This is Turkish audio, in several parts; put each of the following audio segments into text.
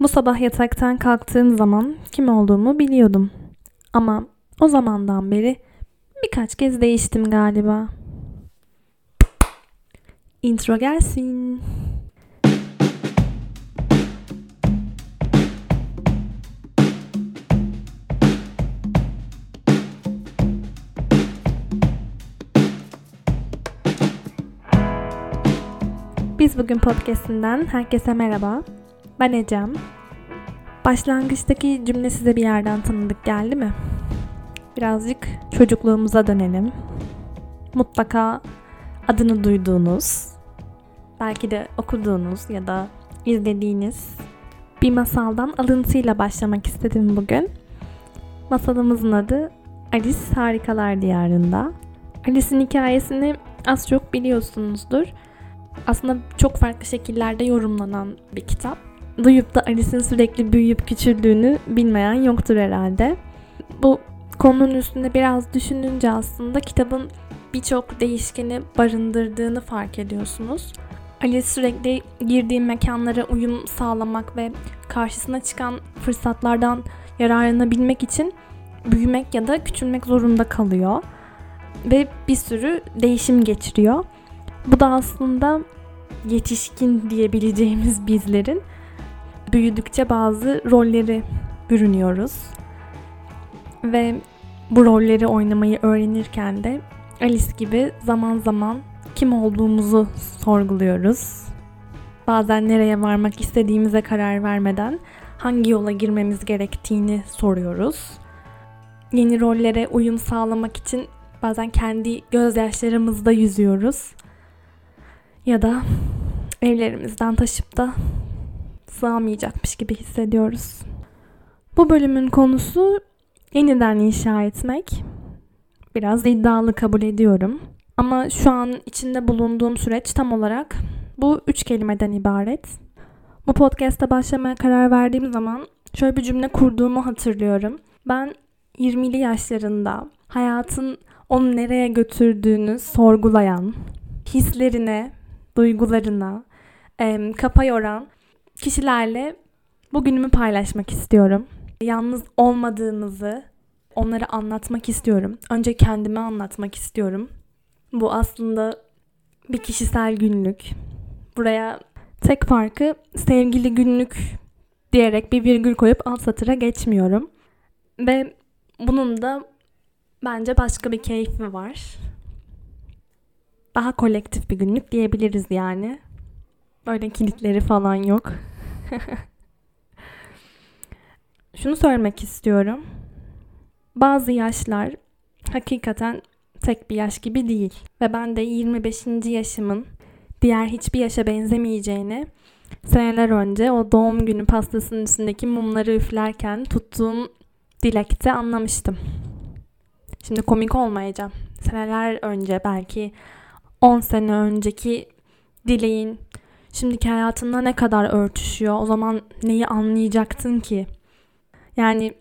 Bu sabah yataktan kalktığım zaman kim olduğumu biliyordum. Ama o zamandan beri birkaç kez değiştim galiba. Intro gelsin. Biz bugün podcast'inden herkese merhaba. Ben Ecem. Başlangıçtaki cümle size bir yerden tanıdık geldi mi? Birazcık çocukluğumuza dönelim. Mutlaka adını duyduğunuz, belki de okuduğunuz ya da izlediğiniz bir masaldan alıntıyla başlamak istedim bugün. Masalımızın adı Alice Harikalar Diyarında. Alice'in hikayesini az çok biliyorsunuzdur. Aslında çok farklı şekillerde yorumlanan bir kitap. Duyup da Alice'in sürekli büyüyüp küçüldüğünü bilmeyen yoktur herhalde. Bu konunun üstünde biraz düşününce aslında kitabın birçok değişkeni barındırdığını fark ediyorsunuz. Alice sürekli girdiği mekanlara uyum sağlamak ve karşısına çıkan fırsatlardan yararlanabilmek için büyümek ya da küçülmek zorunda kalıyor ve bir sürü değişim geçiriyor. Bu da aslında yetişkin diyebileceğimiz bizlerin büyüdükçe bazı rolleri bürünüyoruz. Ve bu rolleri oynamayı öğrenirken de Alice gibi zaman zaman kim olduğumuzu sorguluyoruz. Bazen nereye varmak istediğimize karar vermeden hangi yola girmemiz gerektiğini soruyoruz. Yeni rollere uyum sağlamak için bazen kendi gözyaşlarımızda yüzüyoruz. Ya da evlerimizden taşıp da sığamayacakmış gibi hissediyoruz. Bu bölümün konusu yeniden inşa etmek. Biraz iddialı kabul ediyorum. Ama şu an içinde bulunduğum süreç tam olarak bu üç kelimeden ibaret. Bu podcast'a başlamaya karar verdiğim zaman şöyle bir cümle kurduğumu hatırlıyorum. Ben 20'li yaşlarında hayatın onu nereye götürdüğünü sorgulayan, hislerine, duygularına kafa yoran kişilerle bugünümü paylaşmak istiyorum. Yalnız olmadığımızı onlara anlatmak istiyorum. Önce kendime anlatmak istiyorum. Bu aslında bir kişisel günlük. Buraya tek farkı sevgili günlük diyerek bir virgül koyup alt satıra geçmiyorum. Ve bunun da bence başka bir keyfi var. Daha kolektif bir günlük diyebiliriz yani. Böyle kilitleri falan yok. Şunu söylemek istiyorum. Bazı yaşlar hakikaten tek bir yaş gibi değil. Ve ben de 25. yaşımın diğer hiçbir yaşa benzemeyeceğini seneler önce o doğum günü pastasının üstündeki mumları üflerken tuttuğum dilekte anlamıştım. Şimdi komik olmayacağım. Seneler önce belki 10 sene önceki dileğin şimdiki hayatında ne kadar örtüşüyor? O zaman neyi anlayacaktın ki? Yani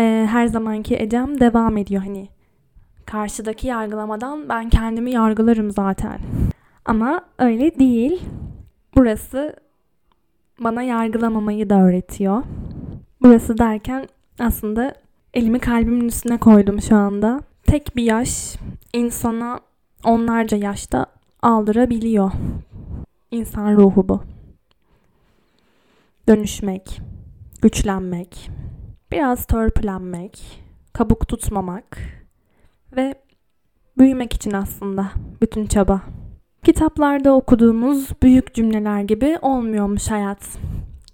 e, her zamanki Ecem devam ediyor hani. Karşıdaki yargılamadan ben kendimi yargılarım zaten. Ama öyle değil. Burası bana yargılamamayı da öğretiyor. Burası derken aslında elimi kalbimin üstüne koydum şu anda. Tek bir yaş insana onlarca yaşta aldırabiliyor. İnsan ruhu bu. Dönüşmek, güçlenmek, biraz törpülenmek, kabuk tutmamak ve büyümek için aslında bütün çaba. Kitaplarda okuduğumuz büyük cümleler gibi olmuyormuş hayat.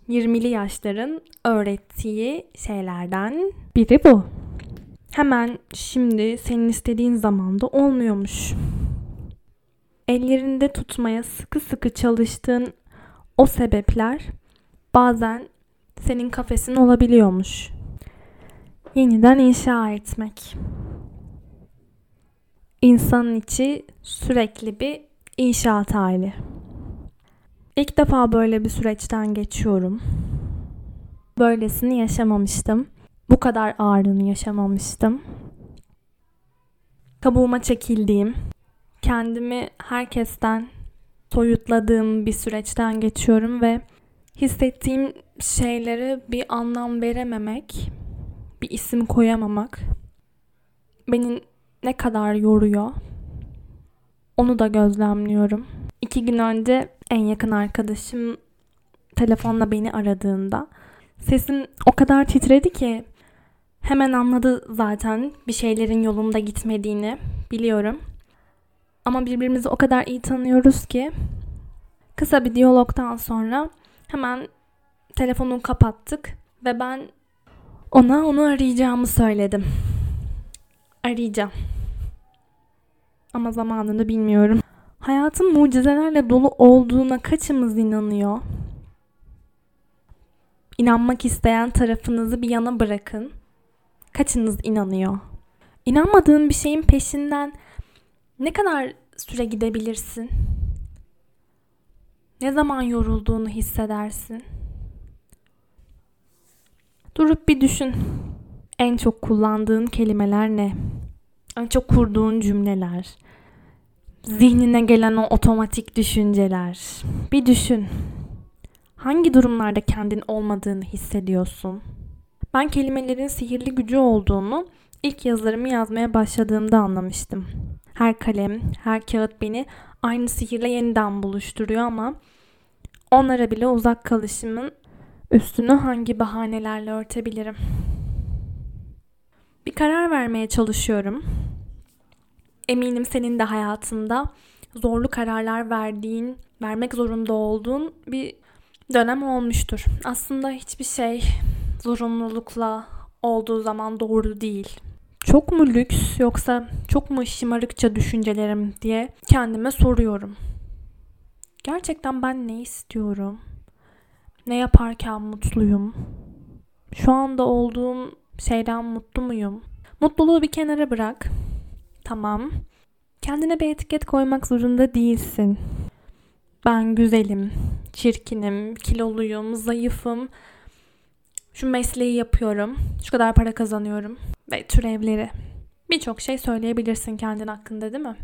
20'li yaşların öğrettiği şeylerden biri bu. Hemen şimdi senin istediğin zamanda olmuyormuş ellerinde tutmaya sıkı sıkı çalıştığın o sebepler bazen senin kafesin olabiliyormuş. Yeniden inşa etmek. İnsanın içi sürekli bir inşaat hali. İlk defa böyle bir süreçten geçiyorum. Böylesini yaşamamıştım. Bu kadar ağırlığını yaşamamıştım. Kabuğuma çekildiğim, kendimi herkesten soyutladığım bir süreçten geçiyorum ve hissettiğim şeylere bir anlam verememek, bir isim koyamamak beni ne kadar yoruyor. Onu da gözlemliyorum. İki gün önce en yakın arkadaşım telefonla beni aradığında sesim o kadar titredi ki hemen anladı zaten bir şeylerin yolunda gitmediğini biliyorum. Ama birbirimizi o kadar iyi tanıyoruz ki kısa bir diyalogtan sonra hemen telefonu kapattık ve ben ona onu arayacağımı söyledim. Arayacağım. Ama zamanını bilmiyorum. Hayatın mucizelerle dolu olduğuna kaçımız inanıyor? İnanmak isteyen tarafınızı bir yana bırakın. Kaçınız inanıyor? İnanmadığın bir şeyin peşinden ne kadar süre gidebilirsin? Ne zaman yorulduğunu hissedersin? Durup bir düşün. En çok kullandığın kelimeler ne? En çok kurduğun cümleler. Zihnine gelen o otomatik düşünceler. Bir düşün. Hangi durumlarda kendin olmadığını hissediyorsun? Ben kelimelerin sihirli gücü olduğunu ilk yazılarımı yazmaya başladığımda anlamıştım. Her kalem, her kağıt beni aynı sihirle yeniden buluşturuyor ama onlara bile uzak kalışımın üstünü hangi bahanelerle örtebilirim? Bir karar vermeye çalışıyorum. Eminim senin de hayatında zorlu kararlar verdiğin, vermek zorunda olduğun bir dönem olmuştur. Aslında hiçbir şey zorunlulukla olduğu zaman doğru değil. Çok mu lüks yoksa çok mu şımarıkça düşüncelerim diye kendime soruyorum. Gerçekten ben ne istiyorum? Ne yaparken mutluyum? Şu anda olduğum şeyden mutlu muyum? Mutluluğu bir kenara bırak. Tamam. Kendine bir etiket koymak zorunda değilsin. Ben güzelim, çirkinim, kiloluyum, zayıfım. Şu mesleği yapıyorum. Şu kadar para kazanıyorum. Ve türevleri. Birçok şey söyleyebilirsin kendin hakkında değil mi?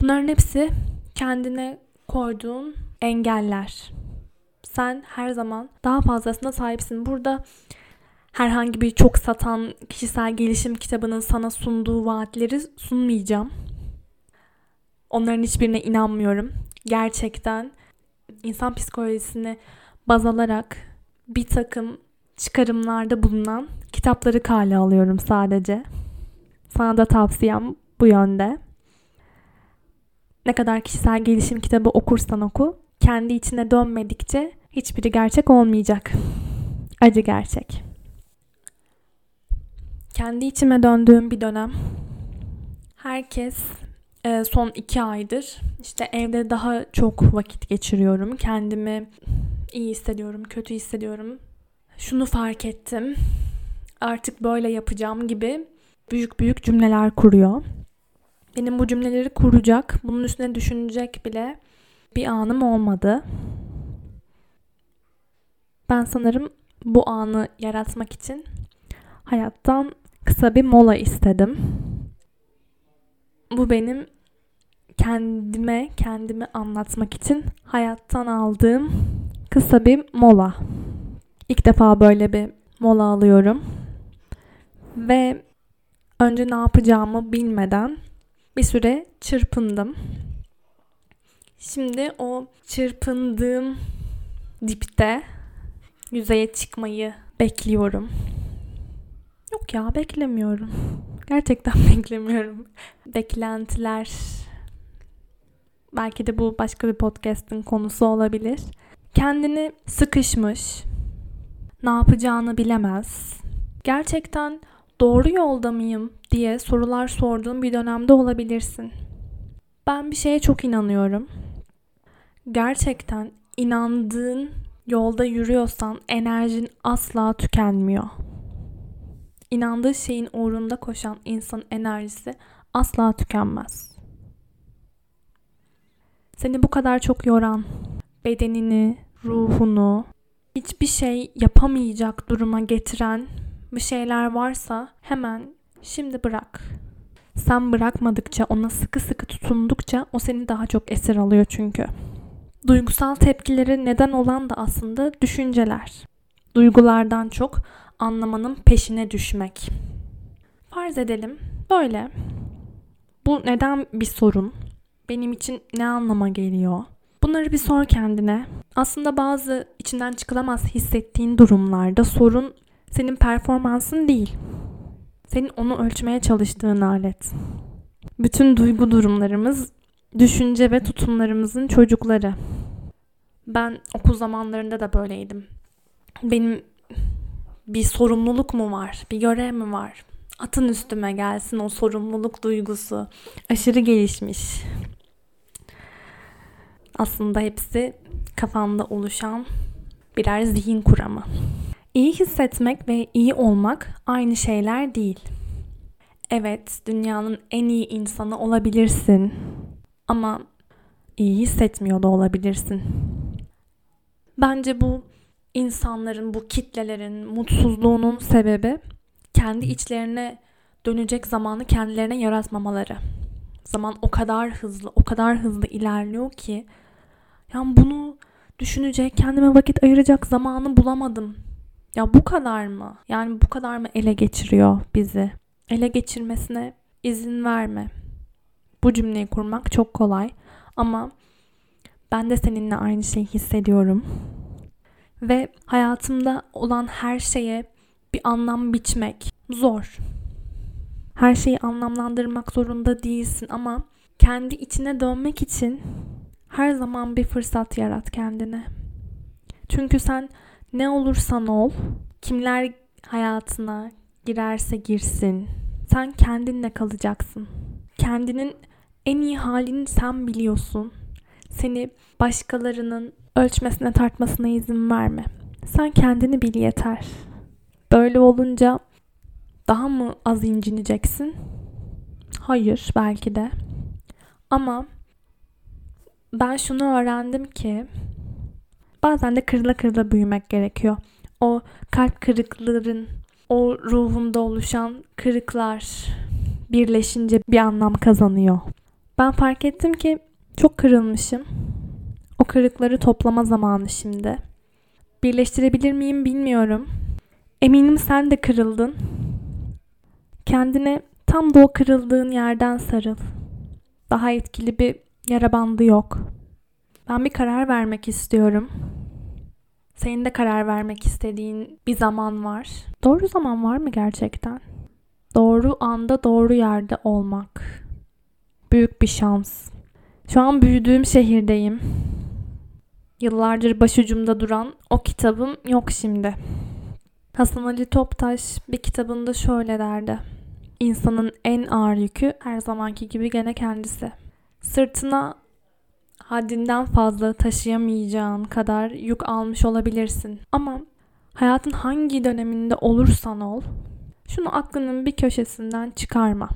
Bunların hepsi kendine koyduğun engeller. Sen her zaman daha fazlasına sahipsin. Burada herhangi bir çok satan kişisel gelişim kitabının sana sunduğu vaatleri sunmayacağım. Onların hiçbirine inanmıyorum. Gerçekten insan psikolojisini baz alarak bir takım çıkarımlarda bulunan kitapları kale alıyorum sadece. Sana da tavsiyem bu yönde. Ne kadar kişisel gelişim kitabı okursan oku, kendi içine dönmedikçe hiçbiri gerçek olmayacak. Acı gerçek. Kendi içime döndüğüm bir dönem. Herkes e, son iki aydır işte evde daha çok vakit geçiriyorum. Kendimi iyi hissediyorum, kötü hissediyorum. Şunu fark ettim. Artık böyle yapacağım gibi büyük büyük cümleler kuruyor. Benim bu cümleleri kuracak, bunun üstüne düşünecek bile bir anım olmadı. Ben sanırım bu anı yaratmak için hayattan kısa bir mola istedim. Bu benim kendime, kendimi anlatmak için hayattan aldığım kısa bir mola. İlk defa böyle bir mola alıyorum. Ve önce ne yapacağımı bilmeden bir süre çırpındım. Şimdi o çırpındığım dipte yüzeye çıkmayı bekliyorum. Yok ya beklemiyorum. Gerçekten beklemiyorum. Beklentiler belki de bu başka bir podcast'in konusu olabilir. Kendini sıkışmış, ne yapacağını bilemez. Gerçekten doğru yolda mıyım diye sorular sorduğum bir dönemde olabilirsin. Ben bir şeye çok inanıyorum. Gerçekten inandığın yolda yürüyorsan enerjin asla tükenmiyor. İnandığı şeyin uğrunda koşan insan enerjisi asla tükenmez. Seni bu kadar çok yoran, bedenini, ruhunu, hiçbir şey yapamayacak duruma getiren bir şeyler varsa hemen şimdi bırak. Sen bırakmadıkça, ona sıkı sıkı tutundukça o seni daha çok esir alıyor çünkü. Duygusal tepkileri neden olan da aslında düşünceler. Duygulardan çok anlamanın peşine düşmek. Farz edelim böyle. Bu neden bir sorun? Benim için ne anlama geliyor? Bunları bir sor kendine. Aslında bazı içinden çıkılamaz hissettiğin durumlarda sorun senin performansın değil. Senin onu ölçmeye çalıştığın alet. Bütün duygu durumlarımız düşünce ve tutumlarımızın çocukları. Ben okul zamanlarında da böyleydim. Benim bir sorumluluk mu var? Bir görev mi var? Atın üstüme gelsin o sorumluluk duygusu. Aşırı gelişmiş. Aslında hepsi kafamda oluşan birer zihin kuramı. İyi hissetmek ve iyi olmak aynı şeyler değil. Evet, dünyanın en iyi insanı olabilirsin. Ama iyi hissetmiyor da olabilirsin. Bence bu insanların, bu kitlelerin mutsuzluğunun sebebi kendi içlerine dönecek zamanı kendilerine yaratmamaları. Zaman o kadar hızlı, o kadar hızlı ilerliyor ki yani bunu düşünecek, kendime vakit ayıracak zamanı bulamadım. Ya bu kadar mı? Yani bu kadar mı ele geçiriyor bizi? Ele geçirmesine izin verme. Bu cümleyi kurmak çok kolay ama ben de seninle aynı şeyi hissediyorum. Ve hayatımda olan her şeye bir anlam biçmek zor. Her şeyi anlamlandırmak zorunda değilsin ama kendi içine dönmek için her zaman bir fırsat yarat kendine. Çünkü sen ne olursan ol, kimler hayatına girerse girsin, sen kendinle kalacaksın. Kendinin en iyi halini sen biliyorsun. Seni başkalarının ölçmesine tartmasına izin verme. Sen kendini bil yeter. Böyle olunca daha mı az incineceksin? Hayır belki de. Ama ben şunu öğrendim ki bazen de kırıla kırıla büyümek gerekiyor. O kalp kırıkların, o ruhunda oluşan kırıklar birleşince bir anlam kazanıyor. Ben fark ettim ki çok kırılmışım. O kırıkları toplama zamanı şimdi. Birleştirebilir miyim bilmiyorum. Eminim sen de kırıldın. Kendine tam da o kırıldığın yerden sarıl. Daha etkili bir yara bandı yok. Ben bir karar vermek istiyorum. Senin de karar vermek istediğin bir zaman var. Doğru zaman var mı gerçekten? Doğru anda doğru yerde olmak. Büyük bir şans. Şu an büyüdüğüm şehirdeyim. Yıllardır başucumda duran o kitabım yok şimdi. Hasan Ali Toptaş bir kitabında şöyle derdi. İnsanın en ağır yükü her zamanki gibi gene kendisi. Sırtına haddinden fazla taşıyamayacağın kadar yük almış olabilirsin. Ama hayatın hangi döneminde olursan ol, şunu aklının bir köşesinden çıkarma.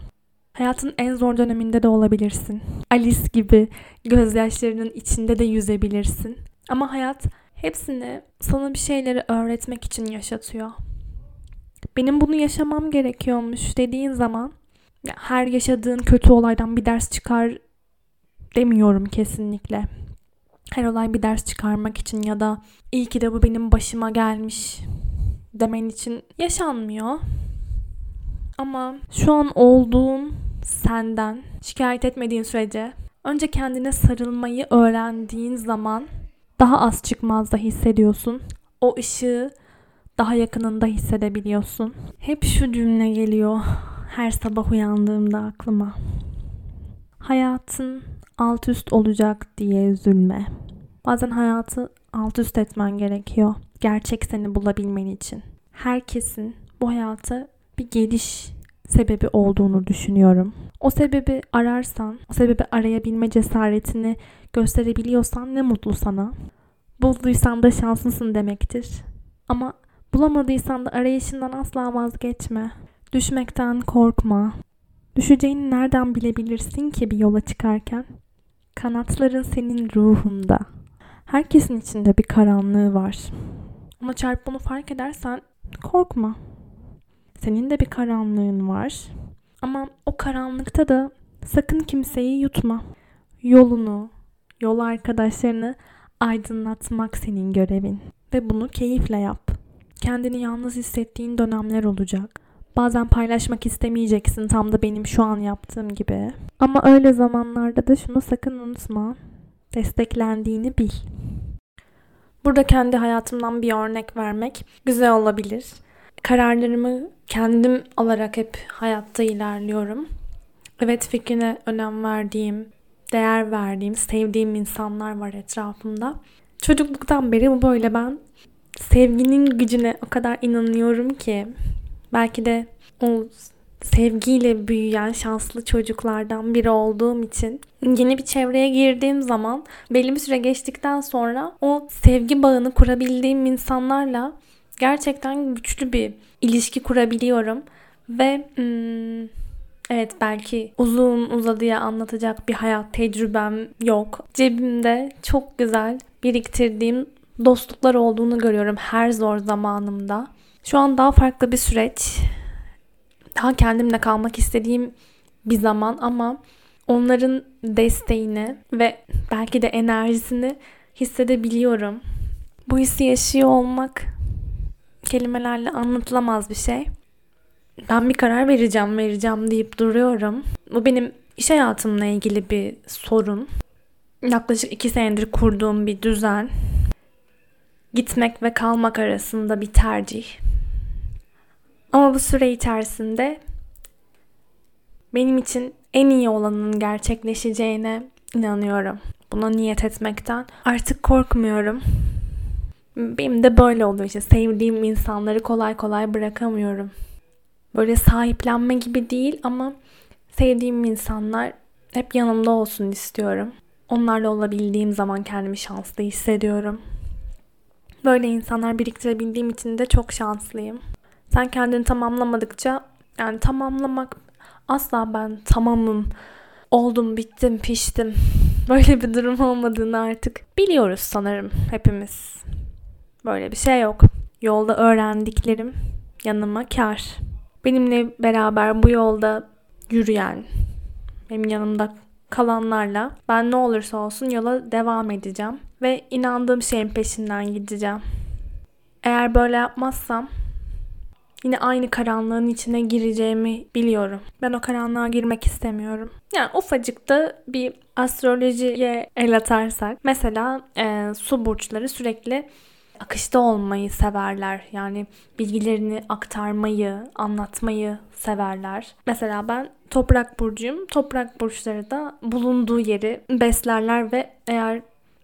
Hayatın en zor döneminde de olabilirsin. Alice gibi gözyaşlarının içinde de yüzebilirsin. Ama hayat hepsini sana bir şeyleri öğretmek için yaşatıyor. Benim bunu yaşamam gerekiyormuş dediğin zaman her yaşadığın kötü olaydan bir ders çıkar demiyorum kesinlikle. Her olay bir ders çıkarmak için ya da iyi ki de bu benim başıma gelmiş demen için yaşanmıyor. Ama şu an olduğun senden şikayet etmediğin sürece önce kendine sarılmayı öğrendiğin zaman daha az çıkmazda hissediyorsun. O ışığı daha yakınında hissedebiliyorsun. Hep şu cümle geliyor her sabah uyandığımda aklıma. Hayatın alt üst olacak diye üzülme. Bazen hayatı alt üst etmen gerekiyor. Gerçek seni bulabilmen için. Herkesin bu hayata bir geliş sebebi olduğunu düşünüyorum. O sebebi ararsan, o sebebi arayabilme cesaretini gösterebiliyorsan ne mutlu sana. Bulduysan da şanslısın demektir. Ama bulamadıysan da arayışından asla vazgeçme. Düşmekten korkma. Düşeceğini nereden bilebilirsin ki bir yola çıkarken? Kanatların senin ruhunda. Herkesin içinde bir karanlığı var. Ama çarp bunu fark edersen korkma. Senin de bir karanlığın var. Ama o karanlıkta da sakın kimseyi yutma. Yolunu, yol arkadaşlarını Aydınlatmak senin görevin ve bunu keyifle yap. Kendini yalnız hissettiğin dönemler olacak. Bazen paylaşmak istemeyeceksin tam da benim şu an yaptığım gibi. Ama öyle zamanlarda da şunu sakın unutma. Desteklendiğini bil. Burada kendi hayatımdan bir örnek vermek güzel olabilir. Kararlarımı kendim alarak hep hayatta ilerliyorum. Evet fikrine önem verdiğim, değer verdiğim, sevdiğim insanlar var etrafımda. Çocukluktan beri bu böyle ben sevginin gücüne o kadar inanıyorum ki belki de o sevgiyle büyüyen şanslı çocuklardan biri olduğum için yeni bir çevreye girdiğim zaman belli bir süre geçtikten sonra o sevgi bağını kurabildiğim insanlarla gerçekten güçlü bir ilişki kurabiliyorum ve hmm, evet belki uzun uzadıya anlatacak bir hayat tecrübem yok. Cebimde çok güzel biriktirdiğim dostluklar olduğunu görüyorum her zor zamanımda. Şu an daha farklı bir süreç. Daha kendimle kalmak istediğim bir zaman ama onların desteğini ve belki de enerjisini hissedebiliyorum. Bu hissi yaşıyor olmak kelimelerle anlatılamaz bir şey. Ben bir karar vereceğim, vereceğim deyip duruyorum. Bu benim iş hayatımla ilgili bir sorun. Yaklaşık iki senedir kurduğum bir düzen. Gitmek ve kalmak arasında bir tercih. Ama bu süre içerisinde benim için en iyi olanın gerçekleşeceğine inanıyorum. Buna niyet etmekten artık korkmuyorum. Benim de böyle oluyor işte sevdiğim insanları kolay kolay bırakamıyorum. Böyle sahiplenme gibi değil ama sevdiğim insanlar hep yanımda olsun istiyorum. Onlarla olabildiğim zaman kendimi şanslı hissediyorum. Böyle insanlar biriktirebildiğim için de çok şanslıyım. Sen kendini tamamlamadıkça yani tamamlamak asla ben tamamım, oldum, bittim, piştim. Böyle bir durum olmadığını artık biliyoruz sanırım hepimiz. Böyle bir şey yok. Yolda öğrendiklerim yanıma kar. Benimle beraber bu yolda yürüyen, benim yanımda kalanlarla ben ne olursa olsun yola devam edeceğim ve inandığım şeyin peşinden gideceğim. Eğer böyle yapmazsam yine aynı karanlığın içine gireceğimi biliyorum. Ben o karanlığa girmek istemiyorum. Yani ufacık da bir astrolojiye el atarsak mesela e, su burçları sürekli akışta olmayı severler. Yani bilgilerini aktarmayı, anlatmayı severler. Mesela ben toprak burcuyum. Toprak burçları da bulunduğu yeri beslerler ve eğer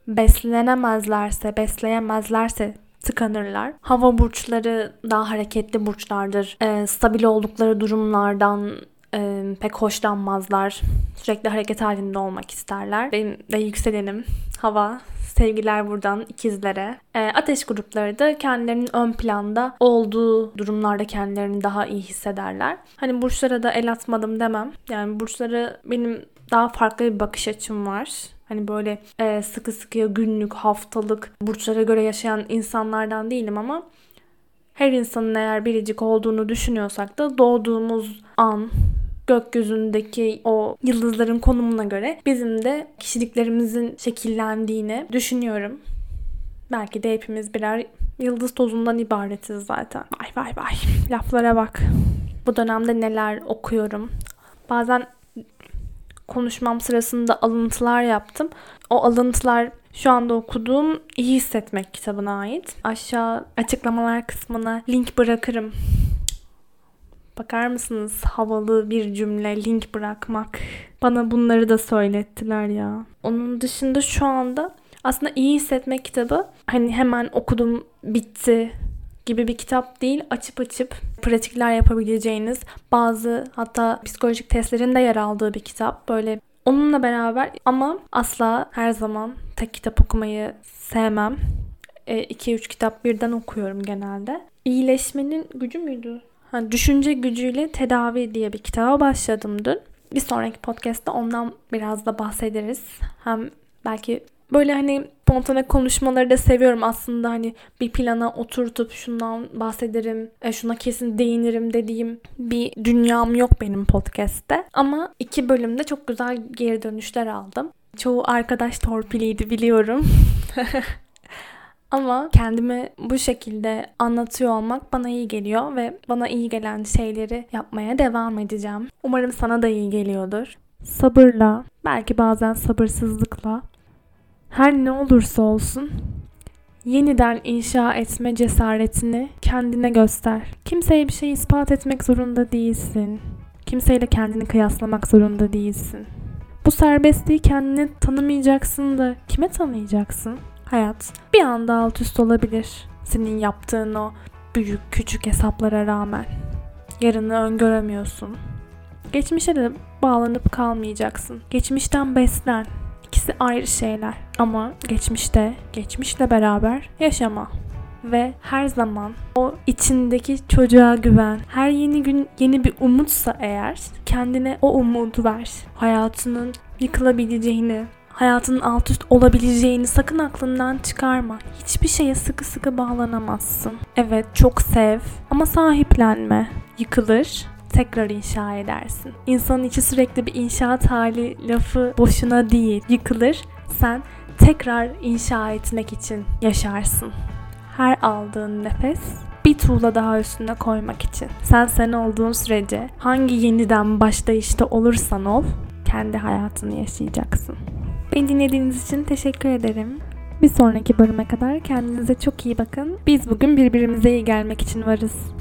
beslenemezlerse, besleyemezlerse tıkanırlar. Hava burçları daha hareketli burçlardır. E, stabil oldukları durumlardan e, pek hoşlanmazlar. Sürekli hareket halinde olmak isterler. Benim de yükselenim hava. Sevgiler buradan ikizlere. E, ateş grupları da kendilerinin ön planda olduğu durumlarda kendilerini daha iyi hissederler. Hani burçlara da el atmadım demem. Yani burçlara benim daha farklı bir bakış açım var. Hani böyle e, sıkı sıkıya günlük, haftalık burçlara göre yaşayan insanlardan değilim ama her insanın eğer biricik olduğunu düşünüyorsak da doğduğumuz an gökyüzündeki o yıldızların konumuna göre bizim de kişiliklerimizin şekillendiğini düşünüyorum. Belki de hepimiz birer yıldız tozundan ibaretiz zaten. Vay vay vay. Laflara bak. Bu dönemde neler okuyorum. Bazen konuşmam sırasında alıntılar yaptım. O alıntılar şu anda okuduğum İyi Hissetmek kitabına ait. Aşağı açıklamalar kısmına link bırakırım. Bakar mısınız havalı bir cümle link bırakmak. Bana bunları da söylettiler ya. Onun dışında şu anda aslında iyi hissetmek kitabı hani hemen okudum bitti gibi bir kitap değil. Açıp açıp pratikler yapabileceğiniz bazı hatta psikolojik testlerin de yer aldığı bir kitap. Böyle onunla beraber ama asla her zaman tek kitap okumayı sevmem. 2-3 e, kitap birden okuyorum genelde. İyileşmenin gücü müydü? Ha, Düşünce gücüyle tedavi diye bir kitaba başladım dün. Bir sonraki podcast'ta ondan biraz da bahsederiz. Hem belki böyle hani spontane konuşmaları da seviyorum aslında hani bir plana oturtup şundan bahsederim, e, şuna kesin değinirim dediğim bir dünyam yok benim podcast'te. Ama iki bölümde çok güzel geri dönüşler aldım. Çoğu arkadaş torpiliydi biliyorum. Ama kendimi bu şekilde anlatıyor olmak bana iyi geliyor ve bana iyi gelen şeyleri yapmaya devam edeceğim. Umarım sana da iyi geliyordur. Sabırla, belki bazen sabırsızlıkla, her ne olursa olsun yeniden inşa etme cesaretini kendine göster. Kimseye bir şey ispat etmek zorunda değilsin. Kimseyle kendini kıyaslamak zorunda değilsin. Bu serbestliği kendine tanımayacaksın da kime tanıyacaksın? Hayat bir anda alt üst olabilir. Senin yaptığın o büyük küçük hesaplara rağmen. Yarını öngöremiyorsun. Geçmişe de bağlanıp kalmayacaksın. Geçmişten beslen. İkisi ayrı şeyler. Ama geçmişte, geçmişle beraber yaşama. Ve her zaman o içindeki çocuğa güven. Her yeni gün yeni bir umutsa eğer kendine o umudu ver. Hayatının yıkılabileceğini, hayatının alt üst olabileceğini sakın aklından çıkarma. Hiçbir şeye sıkı sıkı bağlanamazsın. Evet çok sev ama sahiplenme. Yıkılır, tekrar inşa edersin. İnsanın içi sürekli bir inşaat hali lafı boşuna değil. Yıkılır, sen tekrar inşa etmek için yaşarsın. Her aldığın nefes bir tuğla daha üstüne koymak için. Sen sen olduğun sürece hangi yeniden başlayışta olursan ol, kendi hayatını yaşayacaksın. Beni dinlediğiniz için teşekkür ederim. Bir sonraki bölüme kadar kendinize çok iyi bakın. Biz bugün birbirimize iyi gelmek için varız.